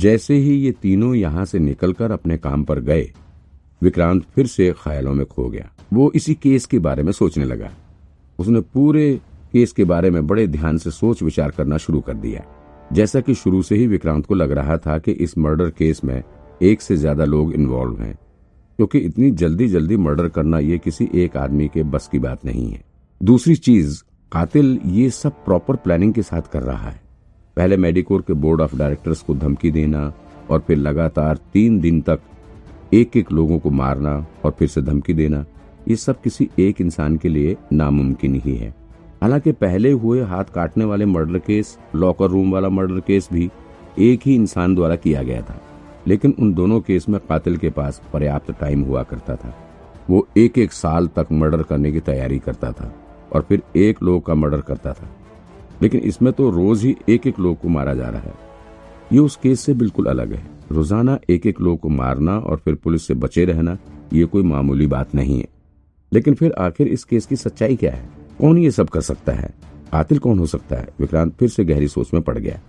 जैसे ही ये तीनों यहाँ से निकलकर अपने काम पर गए, विक्रांत फिर से ख्यालों में खो गया। वो इसी केस के बारे में सोचने लगा। उसने पूरे केस के बारे में बड़े ध्यान से सोच विचार करना शुरू कर दिया। जैसा कि शुरू से ही विक्रांत को लग रहा था कि इस मर्डर केस में एक से ज़्यादा लोग इन्वॉल्व हैं, क्योंकि इतनी जल्दी जल्दी मर्डर करना ये किसी एक आदमी के बस की बात नहीं है। दूसरी चीज़, कातिल ये सब प्रॉपर प्लानिंग के साथ कर रहा है। पहले मेडिकोर के बोर्ड ऑफ़ डायरेक्टर्स को धमकी देना और फिर लगातार तीन दिन तक एक एक लोगों को मारना और फिर से धमकी देना, ये सब किसी एक इंसान के लिए नामुमकिन ही है। हालाँकि पहले हुए हाथ काटने वाले मर्डर केस, लॉकर रूम वाला मर्डर केस भी एक ही इंसान द्वारा किया गया था, लेकिन उन दोनों केस में कातिल के पास पर्याप्त टाइम हुआ करता था। वो एक एक साल तक मर्डर करने की तैयारी करता था और फिर एक लोग का मर्डर करता था। लेकिन इसमें तो रोज ही एक एक लोग को मारा जा रहा है। ये उस केस से बिल्कुल अलग है। रोज़ाना एक एक लोग को मारना और फिर पुलिस से बचे रहना, ये कोई मामूली बात नहीं है। लेकिन फिर आखिर इस केस की सच्चाई क्या है? कौन ये सब कर सकता है? आतिल कौन हो सकता है? विक्रांत फिर से गहरी सोच में पड़ गया।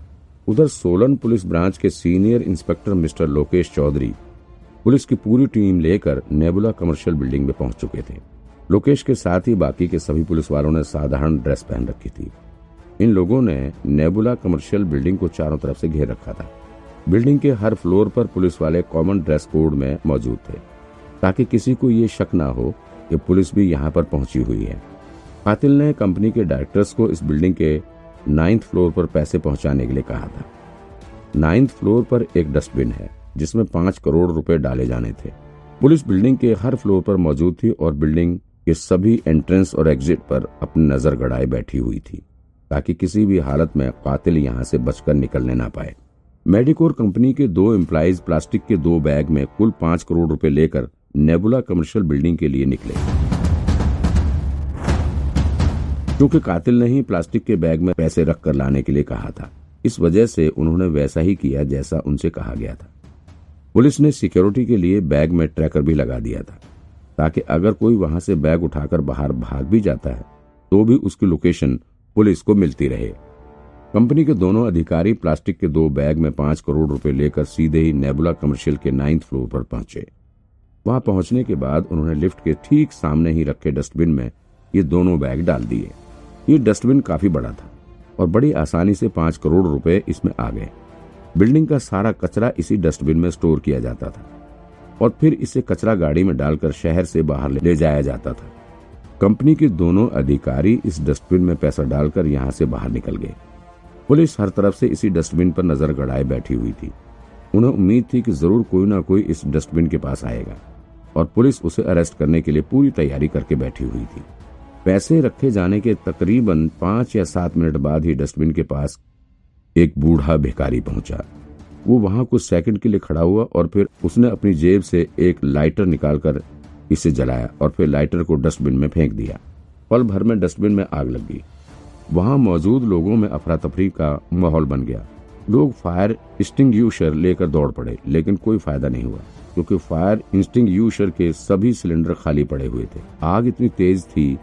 उधर सोलन पुलिस ब्रांच के senior inspector mister Lokesh Chaudhary police की पूरी टीम लेकर नेबुला कमर्शियल बिल्डिंग में पहुँच चुके थे। लोकेश के साथ ही बाकी के सभी पुलिस वालों ने साधारण ड्रेस पहन रखी थी। इन लोगों ने नेबुला कमर्शियल बिल्डिंग को चारों तरफ़ से घेर रखा था। बिल्डिंग के हर फ्लोर पर पुलिस वाले कॉमन ड्रेस कोड में मौजूद थे, ताकि किसी को ये शक ना हो कि पुलिस भी यहाँ पर पहुँची हुई है। कातिल ने कंपनी के डायरेक्टर्स को इस बिल्डिंग के नाइन्थ फ्लोर पर पैसे पहुँचाने के लिए कहा था। नाइन्थ फ्लोर पर एक डस्टबिन है, जिसमें पाँच करोड़ रुपए डाले जाने थे। पुलिस बिल्डिंग के हर फ्लोर पर मौजूद थी और बिल्डिंग के सभी एंट्रेंस और एग्जिट पर अपनी नज़र गड़ाए बैठी हुई थी। ताकि किसी भी हालत में कातिल यहाँ से बचकर निकलने ना पाए। मेडिकोर कंपनी के दो एम्प्लॉज प्लास्टिक के दो बैग में कुल पाँच करोड़ रुपए लेकर नेबुला कमर्शियल बिल्डिंग के लिए निकले। क्योंकि कातिल ने ही प्लास्टिक के बैग में पैसे रखकर लाने के लिए कहा था। इस वजह से उन्होंने वैसा ही किया जैसा उनसे कहा गया था। पुलिस ने सिक्योरिटी के लिए बैग में ट्रैकर भी लगा दिया था, ताकि अगर कोई वहाँ से बैग उठाकर बाहर भाग भी जाता है तो भी उसकी लोकेशन पुलिस को मिलती रहे। कंपनी के दोनों अधिकारी प्लास्टिक के दो बैग में पाँच करोड़ रुपए लेकर सीधे ही नेबुला कमर्शियल के नाइन्थ फ्लोर पर पहुँचे। वहाँ पहुँचने के बाद उन्होंने लिफ्ट के ठीक सामने ही रखे डस्टबिन में ये दोनों बैग डाल दिए। ये डस्टबिन काफ़ी बड़ा था और बड़ी आसानी से पाँच करोड़ रुपए इसमें आ गए। बिल्डिंग का सारा कचरा इसी डस्टबिन में स्टोर किया जाता था और फिर इसे कचरा गाड़ी में डालकर शहर से बाहर ले जाया जाता था। कंपनी के दोनों अधिकारी इस डस्टबिन में पैसा डालकर यहाँ से बाहर निकल गए। पुलिस हर तरफ़ से इसी डस्टबिन पर नज़र गड़ाए बैठी हुई थी। उन्हें उम्मीद थी कि ज़रूर कोई ना कोई इस डस्टबिन के पास आएगा, और पुलिस उसे अरेस्ट करने के लिए पूरी तैयारी करके बैठी हुई थी। पैसे रखे जाने के तकरीबन पाँच या सात मिनट बाद ही डस्टबिन के पास एक बूढ़ा भिखारी पहुँचा। वो वहाँ कुछ सेकंड के लिए खड़ा हुआ और फिर उसने अपनी जेब से एक लाइटर निकालकर इसे जलाया और फिर लाइटर को डस्टबिन में फेंक दिया। पल भर में डस्टबिन में आग लग गई। वहाँ मौजूद लोगों में अफरा तफरी का माहौल बन गया। लोग फायर स्टिंग यूशर लेकर दौड़ पड़े, लेकिन कोई फ़ायदा नहीं हुआ, क्योंकि फायर इंस्टिंग यूशर के सभी सिलेंडर खाली पड़े हुए थे। आग इतनी तेज थी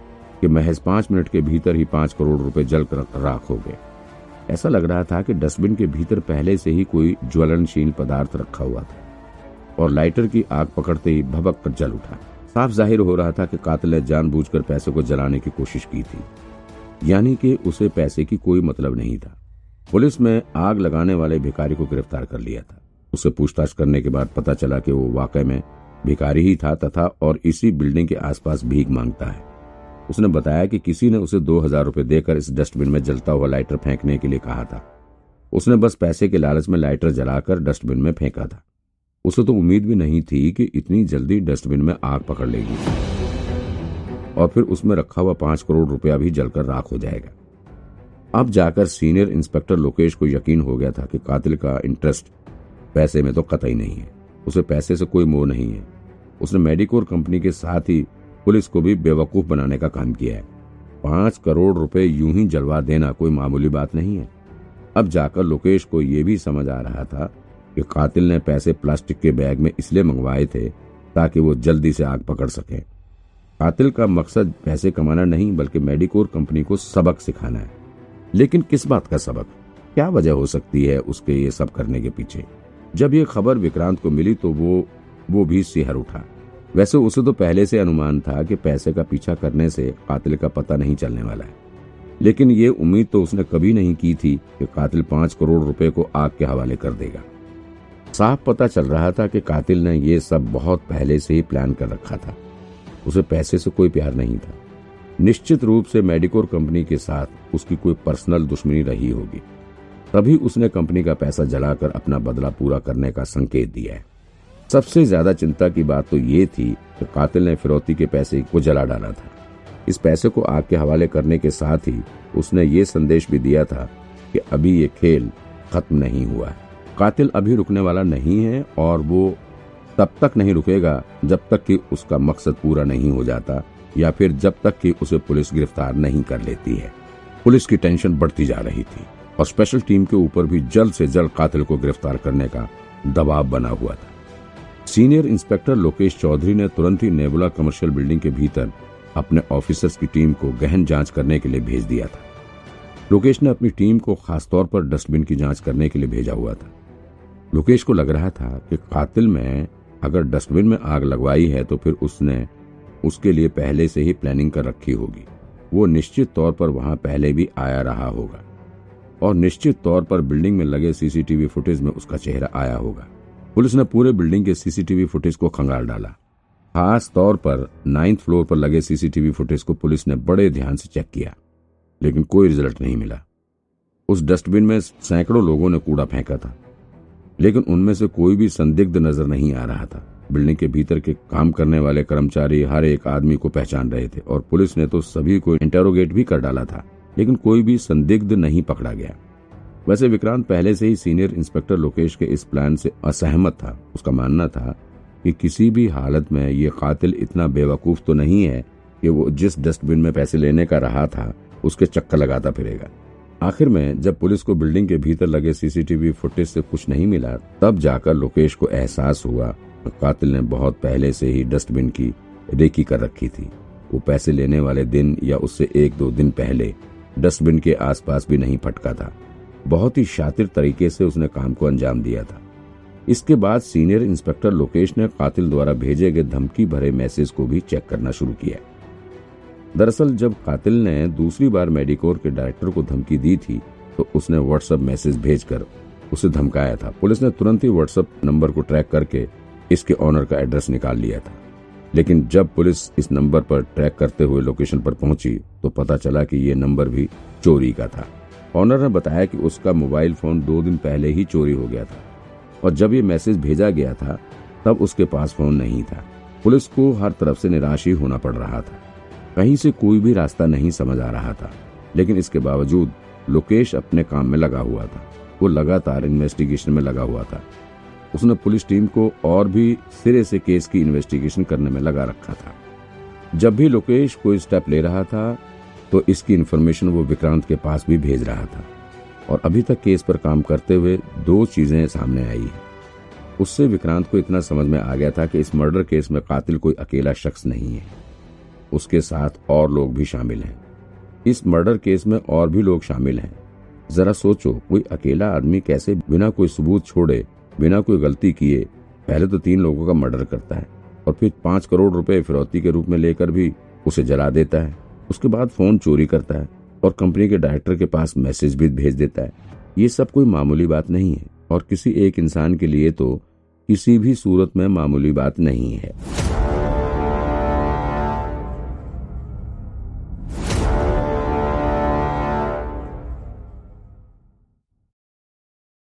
कि महज पाँच मिनट के भीतर ही पाँच करोड़ रुपए जलकर राख हो गए। ऐसा लग रहा था कि डस्टबिन के भीतर पहले से ही कोई ज्वलनशील पदार्थ रखा हुआ था, और लाइटर की आग पकड़ते ही भबक कर जल उठा। साफ़ ज़ाहिर हो रहा था कि कातिल ने जानबूझकर पैसे को जलाने की कोशिश की थी। यानी कि उसे पैसे की कोई मतलब नहीं था। पुलिस में आग लगाने वाले भिखारी को गिरफ़्तार कर लिया था। उसे पूछताछ करने के बाद पता चला कि वो वाकई में भिखारी ही था तथा और इसी बिल्डिंग के आसपास भीख माँगता है। उसने बताया कि किसी ने उसे दो हज़ार रूपए देकर इस डस्टबिन में जलता हुआ लाइटर फेंकने के लिए कहा था। उसने बस पैसे के लालच में लाइटर जलाकर डस्टबिन में फेंका था। उसे तो उम्मीद भी नहीं थी कि इतनी जल्दी डस्टबिन में आग पकड़ लेगी। और फिर उसमें रखा हुआ पाँच करोड़ रुपया भी जलकर राख हो जाएगा। अब जाकर सीनियर इंस्पेक्टर लोकेश को यकीन हो गया था कि कातिल का इंटरेस्ट पैसे में तो कतई नहीं है। उसे पैसे से कोई मोह नहीं है। उसने मेडिकोर कंपनी के साथ ही पुलिस को भी बेवकूफ़ बनाने का काम किया है। पाँच करोड़ रुपए यूँ ही जलवा देना कोई मामूली बात नहीं है। अब जाकर लोकेश को यह भी समझ आ रहा था कि कातिल ने पैसे प्लास्टिक के बैग में इसलिए मंगवाए थे ताकि वो जल्दी से आग पकड़ सके। कातिल का मकसद पैसे कमाना नहीं, बल्कि मेडिकोर कंपनी को सबक सिखाना है। लेकिन किस बात का सबक? क्या वजह हो सकती है उसके ये सब करने के पीछे? जब ये खबर विक्रांत को मिली तो वो वो भी सिहर उठा। वैसे उसे तो पहले से अनुमान था कि पैसे का पीछा करने से कातिल का पता नहीं चलने वाला है। लेकिन ये उम्मीद तो उसने कभी नहीं की थी कि कातिल पाँच करोड़ रुपए को आग के हवाले कर देगा। साफ़ पता चल रहा था कि कातिल ने यह सब बहुत पहले से ही प्लान कर रखा था। उसे पैसे से कोई प्यार नहीं था। निश्चित रूप से मेडिकोर कंपनी के साथ उसकी कोई पर्सनल दुश्मनी रही होगी। तभी उसने कंपनी का पैसा जलाकर अपना बदला पूरा करने का संकेत दिया है। सबसे ज़्यादा चिंता की बात तो ये थी कि कातिल ने फिरौती के पैसे को जला डाला था। इस पैसे को आग के हवाले करने के साथ ही उसने ये संदेश भी दिया था कि अभी ये खेल खत्म नहीं हुआ है। कातिल अभी रुकने वाला नहीं है और वो तब तक नहीं रुकेगा जब तक कि उसका मकसद पूरा नहीं हो जाता या फिर जब तक कि उसे पुलिस गिरफ़्तार नहीं कर लेती है। पुलिस की टेंशन बढ़ती जा रही थी और स्पेशल टीम के ऊपर भी जल्द से जल्द कातिल को गिरफ़्तार करने का दबाव बना हुआ था। सीनियर इंस्पेक्टर लोकेश चौधरी ने तुरंत ही नेबुला कमर्शियल बिल्डिंग के भीतर अपने ऑफिसर्स की टीम को गहन जाँच करने के लिए भेज दिया था। लोकेश ने अपनी टीम को खासतौर पर डस्टबिन की जाँच करने के लिए भेजा हुआ था। लोकेश को लग रहा था कि कातिल में अगर डस्टबिन में आग लगवाई है तो फिर उसने उसके लिए पहले से ही प्लानिंग कर रखी होगी। वो निश्चित तौर पर वहाँ पहले भी आया रहा होगा और निश्चित तौर पर बिल्डिंग में लगे सीसीटीवी फुटेज में उसका चेहरा आया होगा। पुलिस ने पूरे बिल्डिंग के सीसीटीवी फुटेज को खंगाल डाला। खास तौर पर नाइन्थ फ्लोर पर लगे सीसीटीवी फुटेज को पुलिस ने बड़े ध्यान से चेक किया, लेकिन कोई रिज़ल्ट नहीं मिला। उस डस्टबिन में सैकड़ों लोगों ने कूड़ा फेंका था। लेकिन उनमें से कोई भी संदिग्ध नज़र नहीं आ रहा था। बिल्डिंग के भीतर के काम करने वाले कर्मचारी हर एक आदमी को पहचान रहे थे और पुलिस ने तो सभी को इंटेरोगेट भी कर डाला था, लेकिन कोई भी संदिग्ध नहीं पकड़ा गया। वैसे विक्रांत पहले से ही सीनियर इंस्पेक्टर लोकेश के इस प्लान से असहमत था। उसका मानना था कि किसी भी हालत में ये कातिल इतना बेवकूफ़ तो नहीं है कि वो जिस डस्टबिन में पैसे लेने का रहा था, उसके चक्कर लगाता फिरेगा। आखिर में, जब पुलिस को बिल्डिंग के भीतर लगे सीसीटीवी फुटेज से कुछ नहीं मिला, तब जाकर लोकेश को एहसास हुआ। कातिल ने बहुत पहले से ही डस्टबिन की रेकी कर रखी थी। वो पैसे लेने वाले दिन या उससे एक दो दिन पहले डस्टबिन के आसपास भी नहीं फटका था। बहुत ही शातिर तरीके से उसने काम को अंजाम दिया था। इसके बाद सीनियर इंस्पेक्टर लोकेश ने कातिल द्वारा भेजे गए धमकी भरे मैसेज को भी चेक करना शुरू किया। दरअसल, जब कातिल ने दूसरी बार मेडिकोर के डायरेक्टर को धमकी दी थी तो उसने व्हाट्सएप मैसेज भेजकर उसे धमकाया था। पुलिस ने तुरंत ही व्हाट्सएप नंबर को ट्रैक करके इसके ऑनर का एड्रेस निकाल लिया था। लेकिन जब पुलिस इस नंबर पर ट्रैक करते हुए लोकेशन पर पहुँची तो पता चला कि ये नंबर भी चोरी का था। ऑनर ने बताया कि उसका मोबाइल फ़ोन दो दिन पहले ही चोरी हो गया था और जब ये मैसेज भेजा गया था, तब उसके पास फ़ोन नहीं था। पुलिस को हर तरफ़ से निराश ही होना पड़ रहा था। कहीं से कोई भी रास्ता नहीं समझ आ रहा था, लेकिन इसके बावजूद लोकेश अपने काम में लगा हुआ था। वो लगातार इन्वेस्टिगेशन में लगा हुआ था। उसने पुलिस टीम को और भी सिरे से केस की इन्वेस्टिगेशन करने में लगा रखा था। जब भी लोकेश कोई स्टेप ले रहा था तो इसकी इन्फॉर्मेशन वो विक्रांत के पास भी भेज रहा था। और अभी तक केस पर काम करते हुए दो चीज़ें सामने आई है। उससे विक्रांत को इतना समझ में आ गया था कि इस मर्डर केस में कातिल कोई अकेला शख्स नहीं है। उसके साथ और लोग भी शामिल हैं। इस मर्डर केस में और भी लोग शामिल हैं। जरा सोचो, कोई अकेला आदमी कैसे बिना कोई सबूत छोड़े, बिना कोई गलती किए, पहले तो तीन लोगों का मर्डर करता है और फिर पाँच करोड़ रुपए फिरौती के रूप में लेकर भी उसे जला देता है। उसके बाद फ़ोन चोरी करता है और कंपनी के डायरेक्टर के पास मैसेज भी भेज देता है। ये सब कोई मामूली बात नहीं है और किसी एक इंसान के लिए तो किसी भी सूरत में मामूली बात नहीं है।